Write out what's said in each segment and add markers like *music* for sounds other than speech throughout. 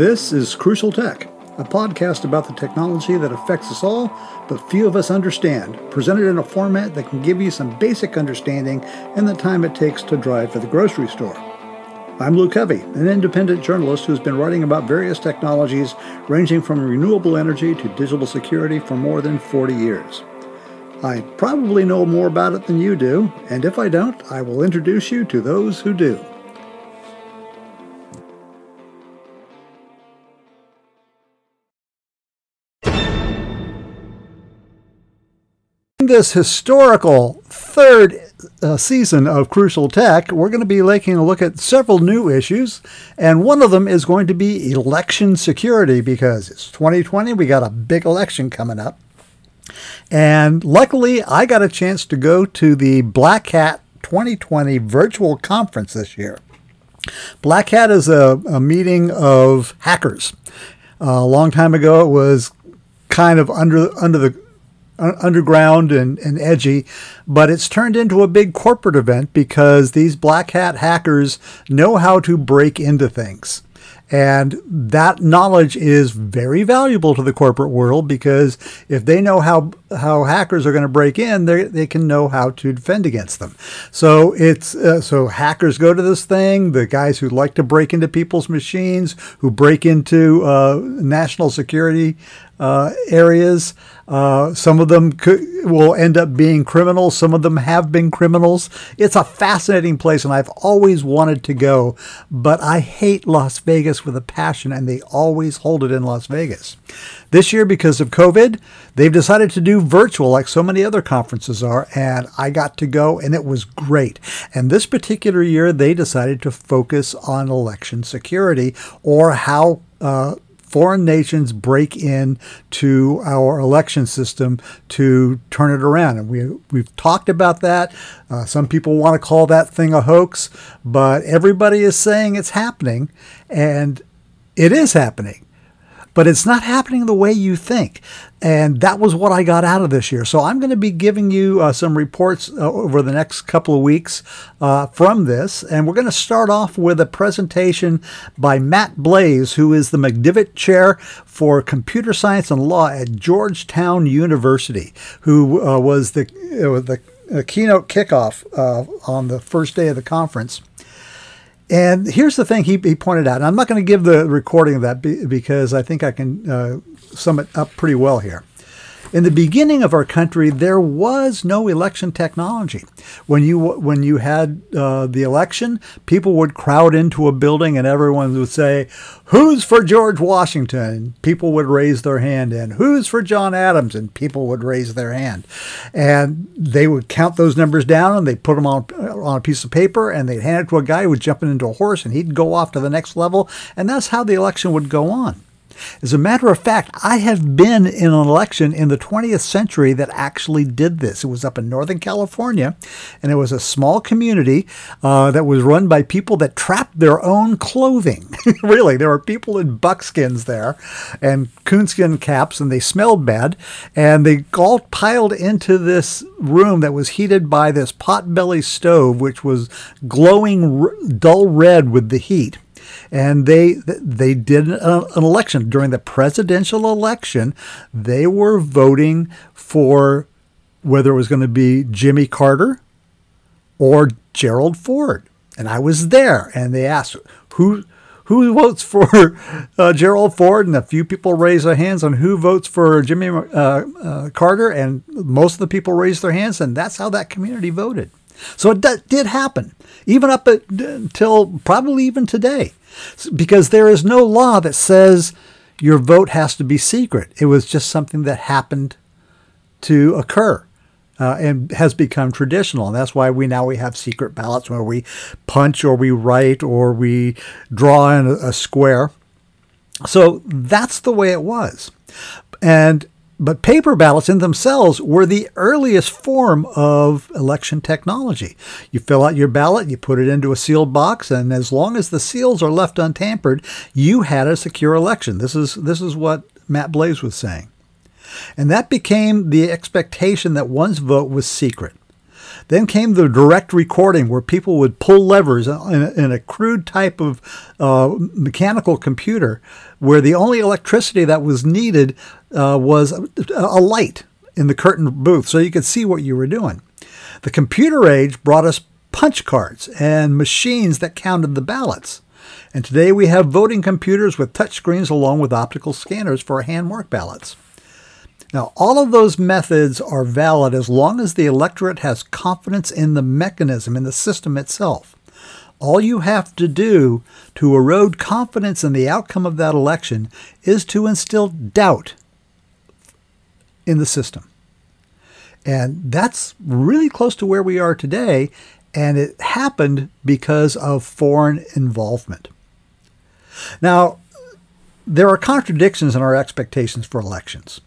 This is Crucial Tech, a podcast about the technology that affects us all, but few of us understand, presented in a format that can give you some basic understanding in the time it takes to drive to the grocery store. I'm Lou Covey, an independent journalist who's been writing about various technologies ranging from renewable energy to digital security for more than 40 years. I probably know more about it than you do, and if I don't, I will introduce you to those who do. This historical third uh, season of Crucial Tech, we're going to be taking a look at several new issues, and one of them is going to be election security because it's 2020. We got a big election coming up. And luckily, I got a chance to go to the Black Hat 2020 virtual conference this year. Black Hat is a, a meeting of hackers. Uh, a long time ago, it was kind of under under the underground and, and edgy, but it's turned into a big corporate event because these black hat hackers know how to break into things. And that knowledge is very valuable to the corporate world because if they know how how hackers are going to break in, they can know how to defend against them. So it's uh, so hackers go to this thing. The guys who like to break into people's machines, who break into uh, national security uh, areas. Uh, some of them could, will end up being criminals. Some of them have been criminals. It's a fascinating place, and I've always wanted to go, but I hate Las Vegas with a passion, and they always hold it in Las Vegas. This year, because of COVID, they've decided to do virtual like so many other conferences are, and I got to go, and it was great. And this particular year, they decided to focus on election security or how. Uh, foreign nations break in to our election system to turn it around. And we, we've talked about that. Uh, some people want to call that thing a hoax, but everybody is saying it's happening, and it is happening but it's not happening the way you think. And that was what I got out of this year. So I'm going to be giving you uh, some reports uh, over the next couple of weeks uh, from this. And we're going to start off with a presentation by Matt Blaze, who is the McDevitt Chair for Computer Science and Law at Georgetown University, who uh, was the, uh, the keynote kickoff uh, on the first day of the conference. And here's the thing he, he pointed out, I'm not going to give the recording of that because I think I can uh, sum it up pretty well here. In the beginning of our country, there was no election technology. When you when you had uh, the election, people would crowd into a building, and everyone would say, "Who's for George Washington?" People would raise their hand, and "Who's for John Adams?" and people would raise their hand, and they would count those numbers down, and they'd put them on on a piece of paper, and they'd hand it to a guy who was jumping into a horse, and he'd go off to the next level, and that's how the election would go on. As a matter of fact, I have been in an election in the 20th century that actually did this. It was up in Northern California, and it was a small community uh, that was run by people that trapped their own clothing. *laughs* really, there were people in buckskins there and coonskin caps, and they smelled bad. And they all piled into this room that was heated by this potbelly stove, which was glowing dull red with the heat and they they did an election during the presidential election. They were voting for whether it was going to be Jimmy Carter or Gerald Ford, and I was there. And they asked who who votes for uh, Gerald Ford, and a few people raised their hands on who votes for Jimmy uh, uh, Carter, and most of the people raised their hands, and that's how that community voted. So it d- did happen, even up until probably even today because there is no law that says your vote has to be secret. It was just something that happened to occur. Uh, and has become traditional, and that's why we now we have secret ballots where we punch or we write or we draw in a, a square. So that's the way it was, and but paper ballots in themselves were the earliest form of election technology. You fill out your ballot, you put it into a sealed box, and as long as the seals are left untampered, you had a secure election. This is this is what Matt Blaze was saying. And that became the expectation that one's vote was secret. Then came the direct recording where people would pull levers in a, in a crude type of uh, mechanical computer where the only electricity that was needed uh, was a, a light in the curtain booth so you could see what you were doing. The computer age brought us punch cards and machines that counted the ballots. And today we have voting computers with touchscreens along with optical scanners for hand mark ballots. Now, all of those methods are valid as long as the electorate has confidence in the mechanism, in the system itself. All you have to do to erode confidence in the outcome of that election is to instill doubt in the system. And that's really close to where we are today. And it happened because of foreign involvement. Now, there are contradictions in our expectations for elections.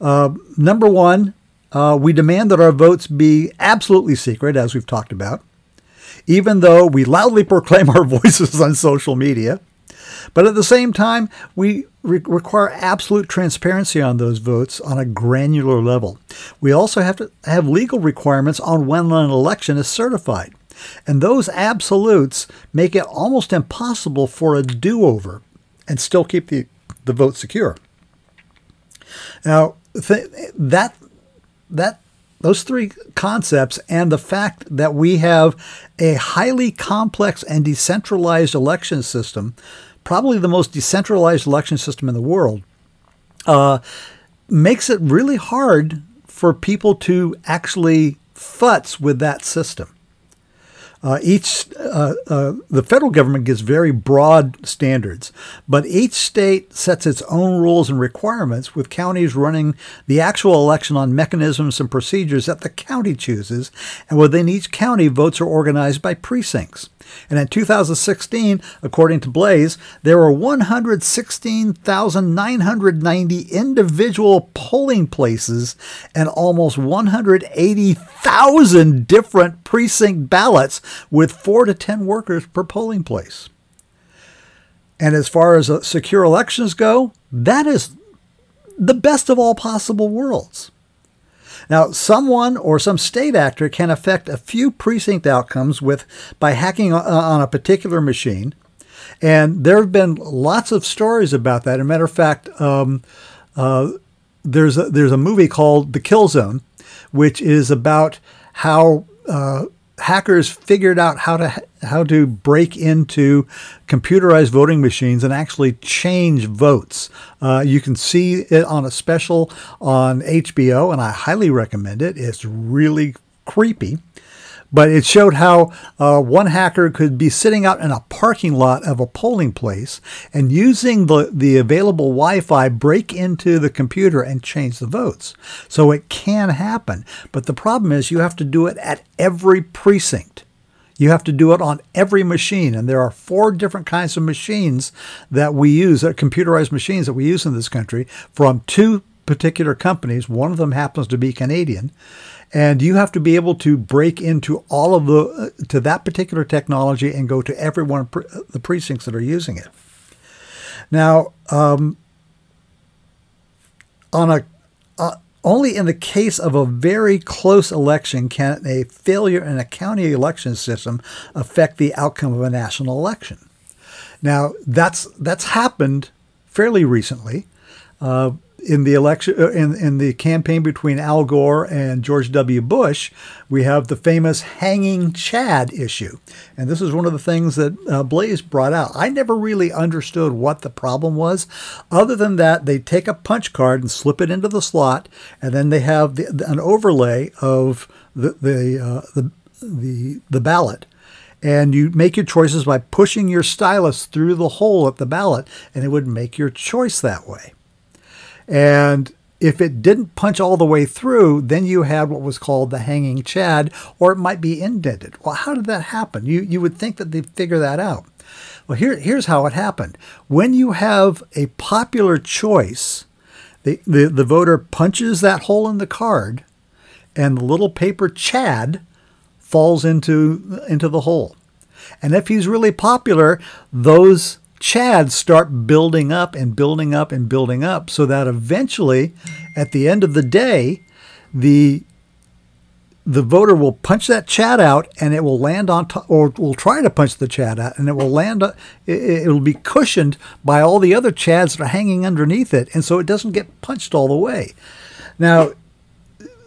Uh, number one, uh, we demand that our votes be absolutely secret, as we've talked about, even though we loudly *laughs* proclaim our voices on social media. But at the same time, we re- require absolute transparency on those votes on a granular level. We also have to have legal requirements on when an election is certified. And those absolutes make it almost impossible for a do over and still keep the, the vote secure. Now, th- that, that, those three concepts and the fact that we have a highly complex and decentralized election system, probably the most decentralized election system in the world, uh, makes it really hard for people to actually futz with that system. Uh, each uh, uh, the federal government gives very broad standards, but each state sets its own rules and requirements, with counties running the actual election on mechanisms and procedures that the county chooses, and within each county, votes are organized by precincts. And in 2016, according to Blaze, there were 116,990 individual polling places and almost 180,000 different precinct ballots with four to 10 workers per polling place. And as far as uh, secure elections go, that is the best of all possible worlds. Now, someone or some state actor can affect a few precinct outcomes with by hacking on a particular machine, and there have been lots of stories about that. As a matter of fact, um, uh, there's a, there's a movie called The Kill Zone, which is about how uh, hackers figured out how to how to break into computerized voting machines and actually change votes. Uh, you can see it on a special on HBO, and I highly recommend it. It's really creepy. But it showed how uh, one hacker could be sitting out in a parking lot of a polling place and using the, the available Wi Fi break into the computer and change the votes. So it can happen. But the problem is you have to do it at every precinct. You have to do it on every machine. And there are four different kinds of machines that we use, uh, computerized machines that we use in this country from two particular companies. One of them happens to be Canadian and you have to be able to break into all of the uh, to that particular technology and go to every one of pre- the precincts that are using it. Now, um, on a uh, only in the case of a very close election can a failure in a county election system affect the outcome of a national election. Now, that's that's happened fairly recently. Uh, in the election uh, in, in the campaign between Al Gore and George W. Bush, we have the famous hanging Chad issue, and this is one of the things that uh, Blaze brought out. I never really understood what the problem was, other than that they take a punch card and slip it into the slot, and then they have the, an overlay of the the, uh, the the the ballot and you make your choices by pushing your stylus through the hole at the ballot, and it would make your choice that way. And if it didn't punch all the way through, then you had what was called the hanging chad, or it might be indented. Well, how did that happen? You, you would think that they'd figure that out. Well, here, here's how it happened. When you have a popular choice, the, the, the voter punches that hole in the card, and the little paper chad falls into, into the hole. And if he's really popular, those chads start building up and building up and building up so that eventually at the end of the day the the voter will punch that chad out and it will land on top, or will try to punch the chad out and it will land, uh, it, will be cushioned by all the other chads that are hanging underneath it. And so it doesn't get punched all the way. Now,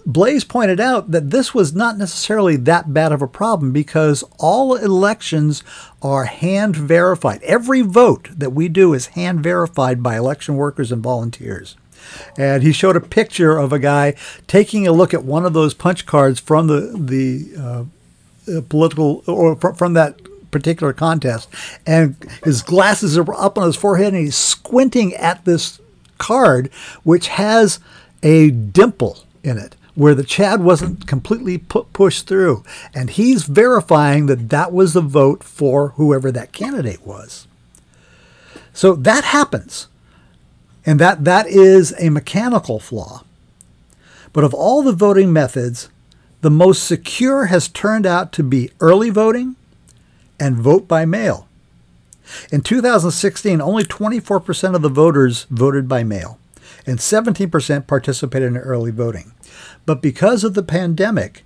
Blaze pointed out that this was not necessarily that bad of a problem because all elections are hand verified. Every vote that we do is hand verified by election workers and volunteers and he showed a picture of a guy taking a look at one of those punch cards from the the uh, uh political or from that particular contest, and his glasses are up on his forehead, and he's squinting at this card, which has a dimple in it where the Chad wasn't completely pushed through. And he's verifying that that was the vote for whoever that candidate was. So that happens. And that, that is a mechanical flaw. But of all the voting methods, the most secure has turned out to be early voting and vote by mail. In 2016, only 24% of the voters voted by mail, and 17% participated in early voting. But because of the pandemic,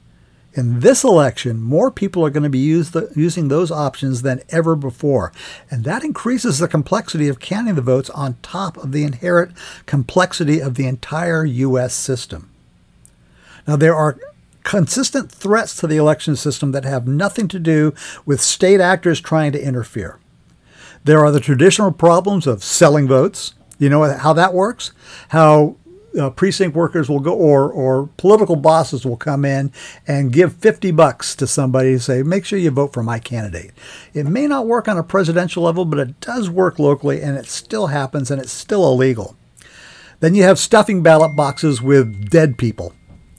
in this election, more people are going to be the, using those options than ever before. And that increases the complexity of counting the votes on top of the inherent complexity of the entire U.S. system. Now, there are consistent threats to the election system that have nothing to do with state actors trying to interfere. There are the traditional problems of selling votes. You know how that works? How uh, precinct workers will go, or or political bosses will come in and give 50 bucks to somebody to say, make sure you vote for my candidate. It may not work on a presidential level, but it does work locally, and it still happens, and it's still illegal. Then you have stuffing ballot boxes with dead people.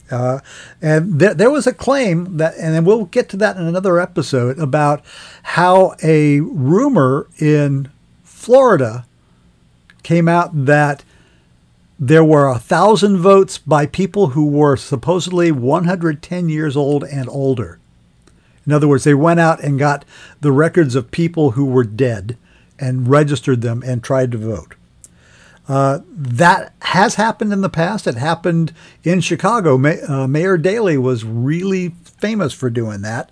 Uh, and there, there was a claim that, and then we'll get to that in another episode, about how a rumor in Florida came out that there were a thousand votes by people who were supposedly 110 years old and older. In other words, they went out and got the records of people who were dead and registered them and tried to vote. Uh, that has happened in the past. It happened in Chicago. May, uh, Mayor Daley was really famous for doing that,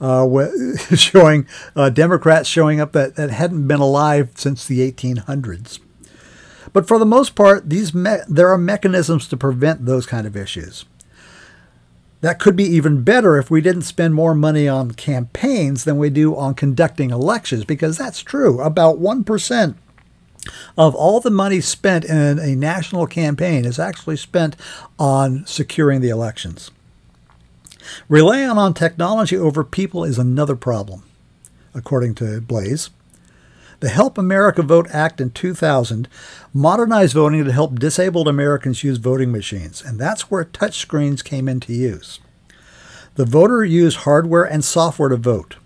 uh, *laughs* showing uh, Democrats showing up that, that hadn't been alive since the 1800s. But for the most part, these me- there are mechanisms to prevent those kind of issues. That could be even better if we didn't spend more money on campaigns than we do on conducting elections, because that's true. About 1% of all the money spent in a national campaign is actually spent on securing the elections. Relying on technology over people is another problem, according to Blaze. The Help America Vote Act in 2000 modernized voting to help disabled Americans use voting machines, and that's where touchscreens came into use. The voter used hardware and software to vote.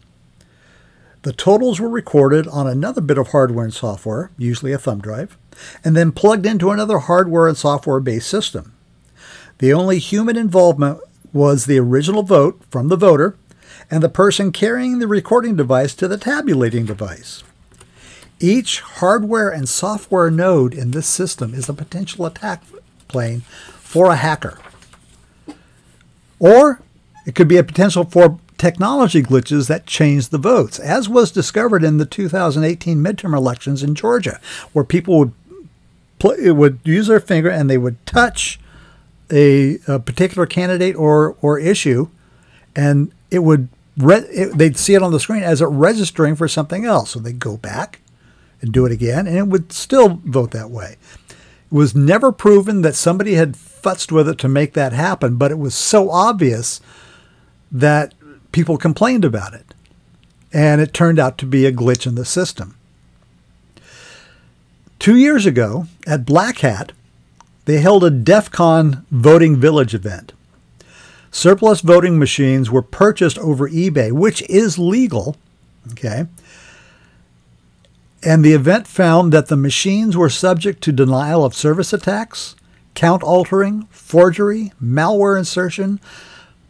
The totals were recorded on another bit of hardware and software, usually a thumb drive, and then plugged into another hardware and software based system. The only human involvement was the original vote from the voter and the person carrying the recording device to the tabulating device. Each hardware and software node in this system is a potential attack plane for a hacker. Or it could be a potential for technology glitches that change the votes, as was discovered in the 2018 midterm elections in Georgia, where people would play, would use their finger and they would touch a, a particular candidate or or issue, and it would re- it, they'd see it on the screen as it registering for something else. So they'd go back, and do it again, and it would still vote that way. It was never proven that somebody had futzed with it to make that happen, but it was so obvious that people complained about it. And it turned out to be a glitch in the system. Two years ago at Black Hat, they held a DEF CON voting village event. Surplus voting machines were purchased over eBay, which is legal. Okay. And the event found that the machines were subject to denial of service attacks, count altering, forgery, malware insertion,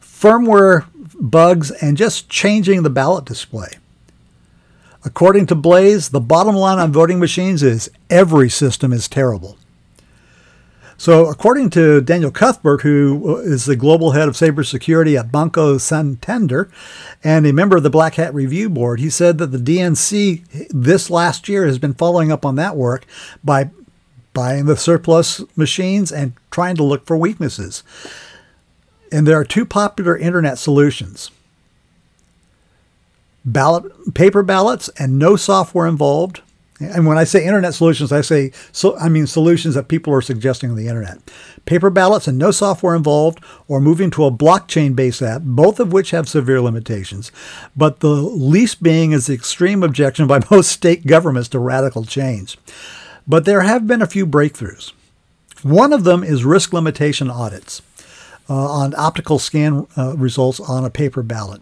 firmware bugs, and just changing the ballot display. According to Blaze, the bottom line on voting machines is every system is terrible. So, according to Daniel Cuthbert, who is the global head of cybersecurity at Banco Santander and a member of the Black Hat Review Board, he said that the DNC this last year has been following up on that work by buying the surplus machines and trying to look for weaknesses. And there are two popular internet solutions ballot paper ballots and no software involved and when I say internet solutions, I say so I mean solutions that people are suggesting on the internet. Paper ballots and no software involved, or moving to a blockchain-based app, both of which have severe limitations. But the least being is the extreme objection by *laughs* most state governments to radical change. But there have been a few breakthroughs. One of them is risk limitation audits uh, on optical scan uh, results on a paper ballot.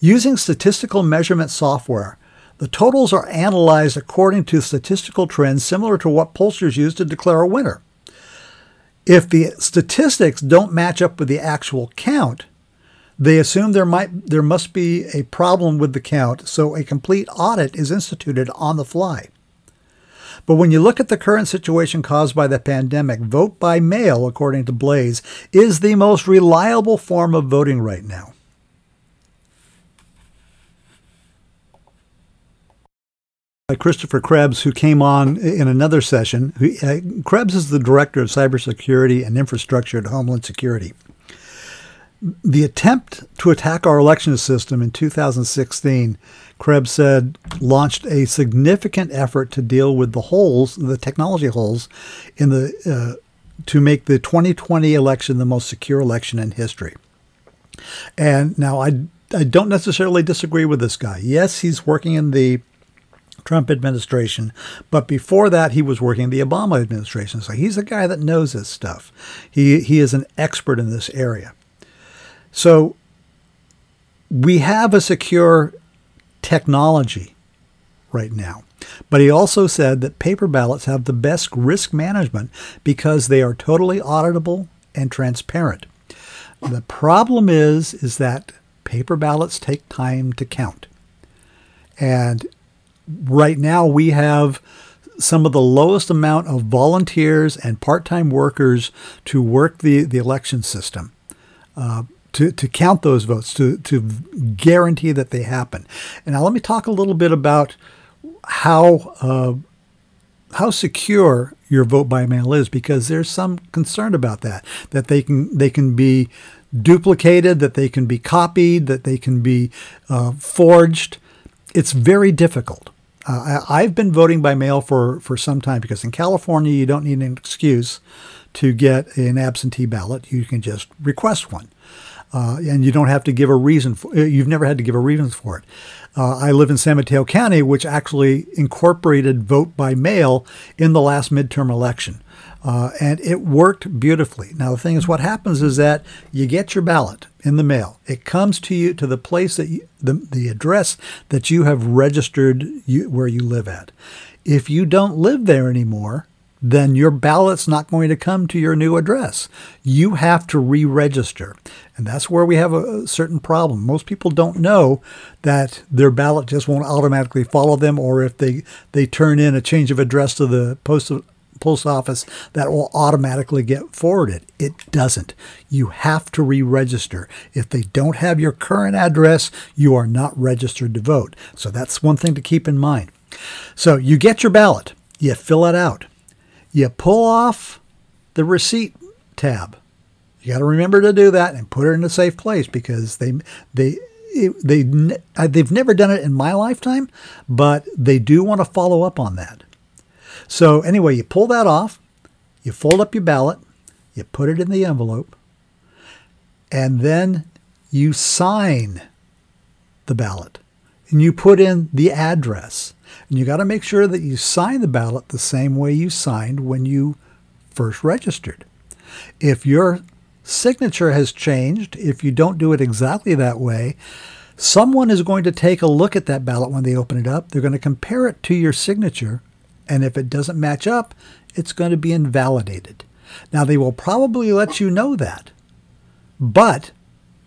Using statistical measurement software, the totals are analyzed according to statistical trends similar to what pollsters use to declare a winner. If the statistics don't match up with the actual count, they assume there might there must be a problem with the count, so a complete audit is instituted on the fly. But when you look at the current situation caused by the pandemic, vote by mail, according to Blaze, is the most reliable form of voting right now. Christopher Krebs, who came on in another session. Who, uh, Krebs is the director of cybersecurity and infrastructure at Homeland Security. The attempt to attack our election system in 2016, Krebs said, launched a significant effort to deal with the holes, the technology holes, in the uh, to make the 2020 election the most secure election in history. And now I I don't necessarily disagree with this guy. Yes, he's working in the Trump administration. But before that, he was working in the Obama administration. So he's a guy that knows this stuff. He, he is an expert in this area. So we have a secure technology right now. But he also said that paper ballots have the best risk management because they are totally auditable and transparent. The problem is is that paper ballots take time to count. And right now we have some of the lowest amount of volunteers and part-time workers to work the, the election system. Uh, to, to count those votes, to, to guarantee that they happen. And now let me talk a little bit about how uh, how secure your vote by mail is, because there's some concern about that, that they can they can be duplicated, that they can be copied, that they can be uh, forged. It's very difficult. Uh, I've been voting by mail for, for some time because in California, you don't need an excuse to get an absentee ballot. You can just request one. Uh, and you don't have to give a reason for uh, you've never had to give a reason for it. Uh, I live in San Mateo County, which actually incorporated vote by mail in the last midterm election. Uh, and it worked beautifully. Now, the thing is, what happens is that you get your ballot in the mail. It comes to you to the place that you, the, the address that you have registered you, where you live at. If you don't live there anymore, then your ballot's not going to come to your new address. You have to re register. And that's where we have a, certain problem. Most people don't know that their ballot just won't automatically follow them, or if they, they turn in a change of address to the post post office that will automatically get forwarded. It doesn't. You have to re register. If they don't have your current address, you are not registered to vote. So that's one thing to keep in mind. So you get your ballot, you fill it out, you pull off the receipt tab. You got to remember to do that and put it in a safe place because they they they uh, they've never done it in my lifetime, but they do want to follow up on that. So anyway, you pull that off, you fold up your ballot, you put it in the envelope, and then you sign the ballot and you put in the address. And you got to make sure that you sign the ballot the same way you signed when you first registered. If your signature has changed, if you don't do it exactly that way, someone is going to take a look at that ballot when they open it up. They're going to compare it to your signature and if it doesn't match up, it's going to be invalidated. Now, they will probably let you know that, but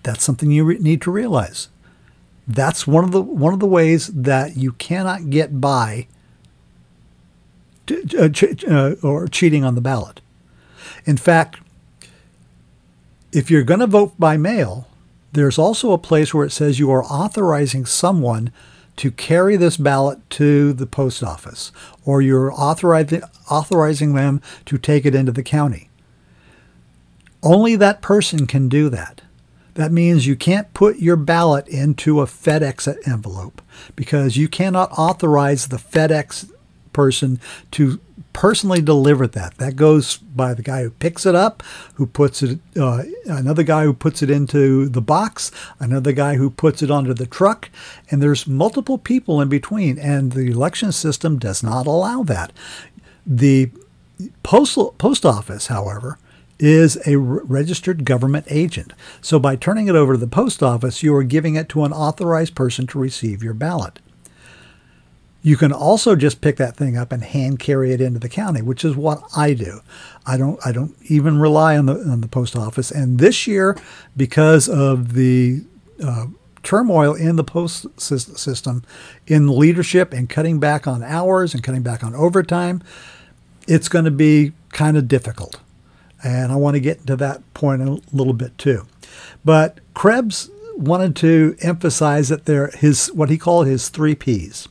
that's something you re- need to realize. That's one of the one of the ways that you cannot get by uh, ch- uh, or cheating on the ballot. In fact, if you're going to vote by mail, there's also a place where it says you are authorizing someone to carry this ballot to the post office, or you're authorizing, authorizing them to take it into the county. Only that person can do that. That means you can't put your ballot into a FedEx envelope because you cannot authorize the FedEx person to personally deliver that. That goes by the guy who picks it up, who puts it, uh, another guy who puts it into the box, another guy who puts it onto the truck, and there's multiple people in between. And the election system does not allow that. The postal post office, however, is a registered government agent. So by turning it over to the post office, you are giving it to an authorized person to receive your ballot. You can also just pick that thing up and hand carry it into the county, which is what I do. I don't I don't even rely on the on the post office. And this year, because of the uh, turmoil in the post system, in leadership and cutting back on hours and cutting back on overtime, it's going to be kind of difficult. And I want to get to that point a little bit too. But Krebs wanted to emphasize that there his what he called his three P's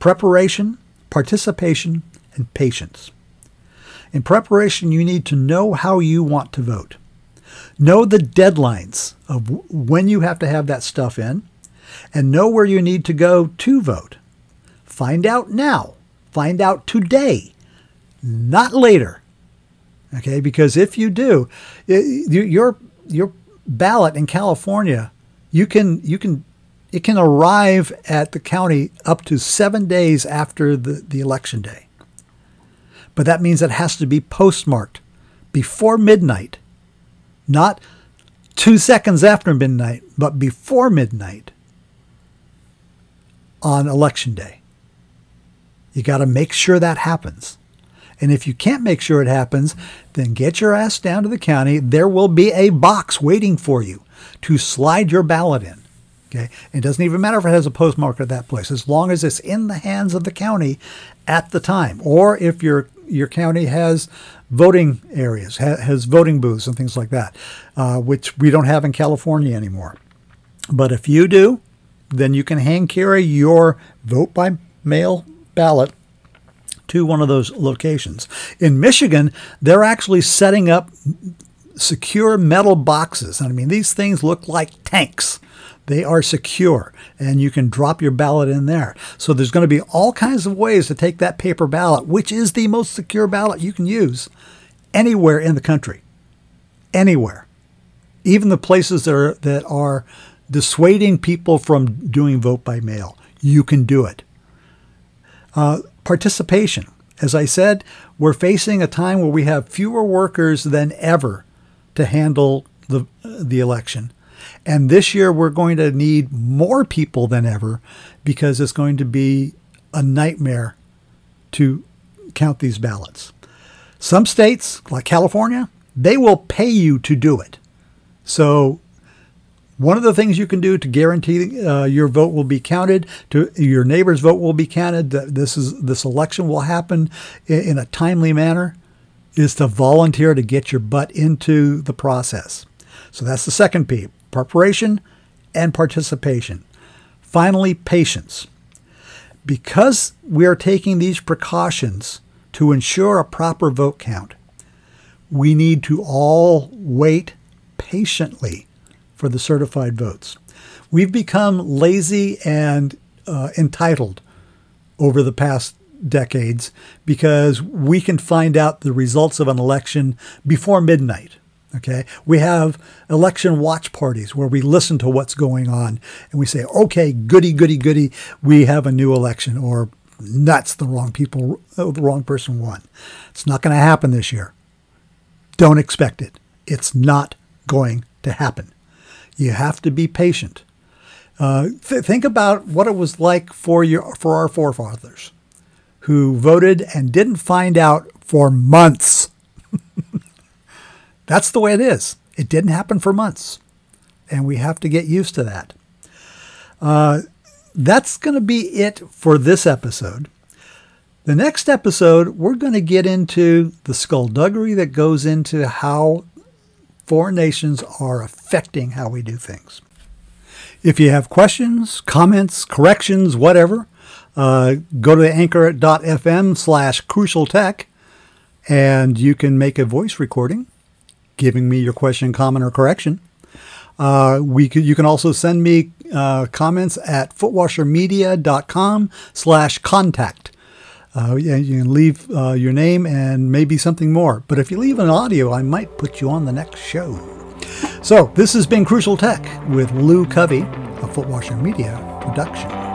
preparation, participation, and patience. In preparation, you need to know how you want to vote. Know the deadlines of when you have to have that stuff in, and know where you need to go to vote. Find out now. Find out today, not later. Okay, because if you do, your your ballot in California, you can you can it can arrive at the county up to seven days after the, the election day. But that means it has to be postmarked before midnight, not two seconds after midnight, but before midnight on election day. You got to make sure that happens. And if you can't make sure it happens, then get your ass down to the county. There will be a box waiting for you to slide your ballot in. Okay. It doesn't even matter if it has a postmark at that place, as long as it's in the hands of the county at the time, or if your your county has voting areas, ha- has voting booths and things like that, uh, which we don't have in California anymore. But if you do, then you can hand carry your vote by mail ballot to one of those locations. In Michigan, they're actually setting up secure metal boxes. And I mean, these things look like tanks they are secure and you can drop your ballot in there. So there's going to be all kinds of ways to take that paper ballot, which is the most secure ballot you can use anywhere in the country. Anywhere. Even the places that are, that are dissuading people from doing vote by mail, you can do it. Uh, participation. As I said, we're facing a time where we have fewer workers than ever to handle the, the election. And this year, we're going to need more people than ever because it's going to be a nightmare to count these ballots. Some states, like California, they will pay you to do it. So, one of the things you can do to guarantee uh, your vote will be counted, to your neighbor's vote will be counted, that this is this election will happen in, in a timely manner, is to volunteer to get your butt into the process. So that's the second P preparation and participation. Finally, patience. Because we are taking these precautions to ensure a proper vote count, we need to all wait patiently for the certified votes. We've become lazy and uh, entitled over the past decades because we can find out the results of an election before midnight Okay. We have election watch parties where we listen to what's going on and we say, okay, goody, goody, goody, we have a new election or nuts, the wrong people, uh, the wrong person won. It's not going to happen this year. Don't expect it. It's not going to happen. You have to be patient. Uh, th- think about what it was like for your for our forefathers who voted and didn't find out for months *laughs* that's the way it is. It didn't happen for months, and we have to get used to that. Uh, that's going to be it for this episode. The next episode, we're going to get into the skullduggery that goes into how foreign nations are affecting how we do things. If you have questions, comments, corrections, whatever, uh, go to anchor.fm slash crucial tech and you can make a voice recording giving me your question, comment, or correction. Uh, we you can also send me uh, comments at footwashermedia.com slash contact. Uh, you can leave uh, your name and maybe something more. But if you leave an audio, I might put you on the next show. So this has been Crucial Tech with Lou Covey, a Footwasher Media production.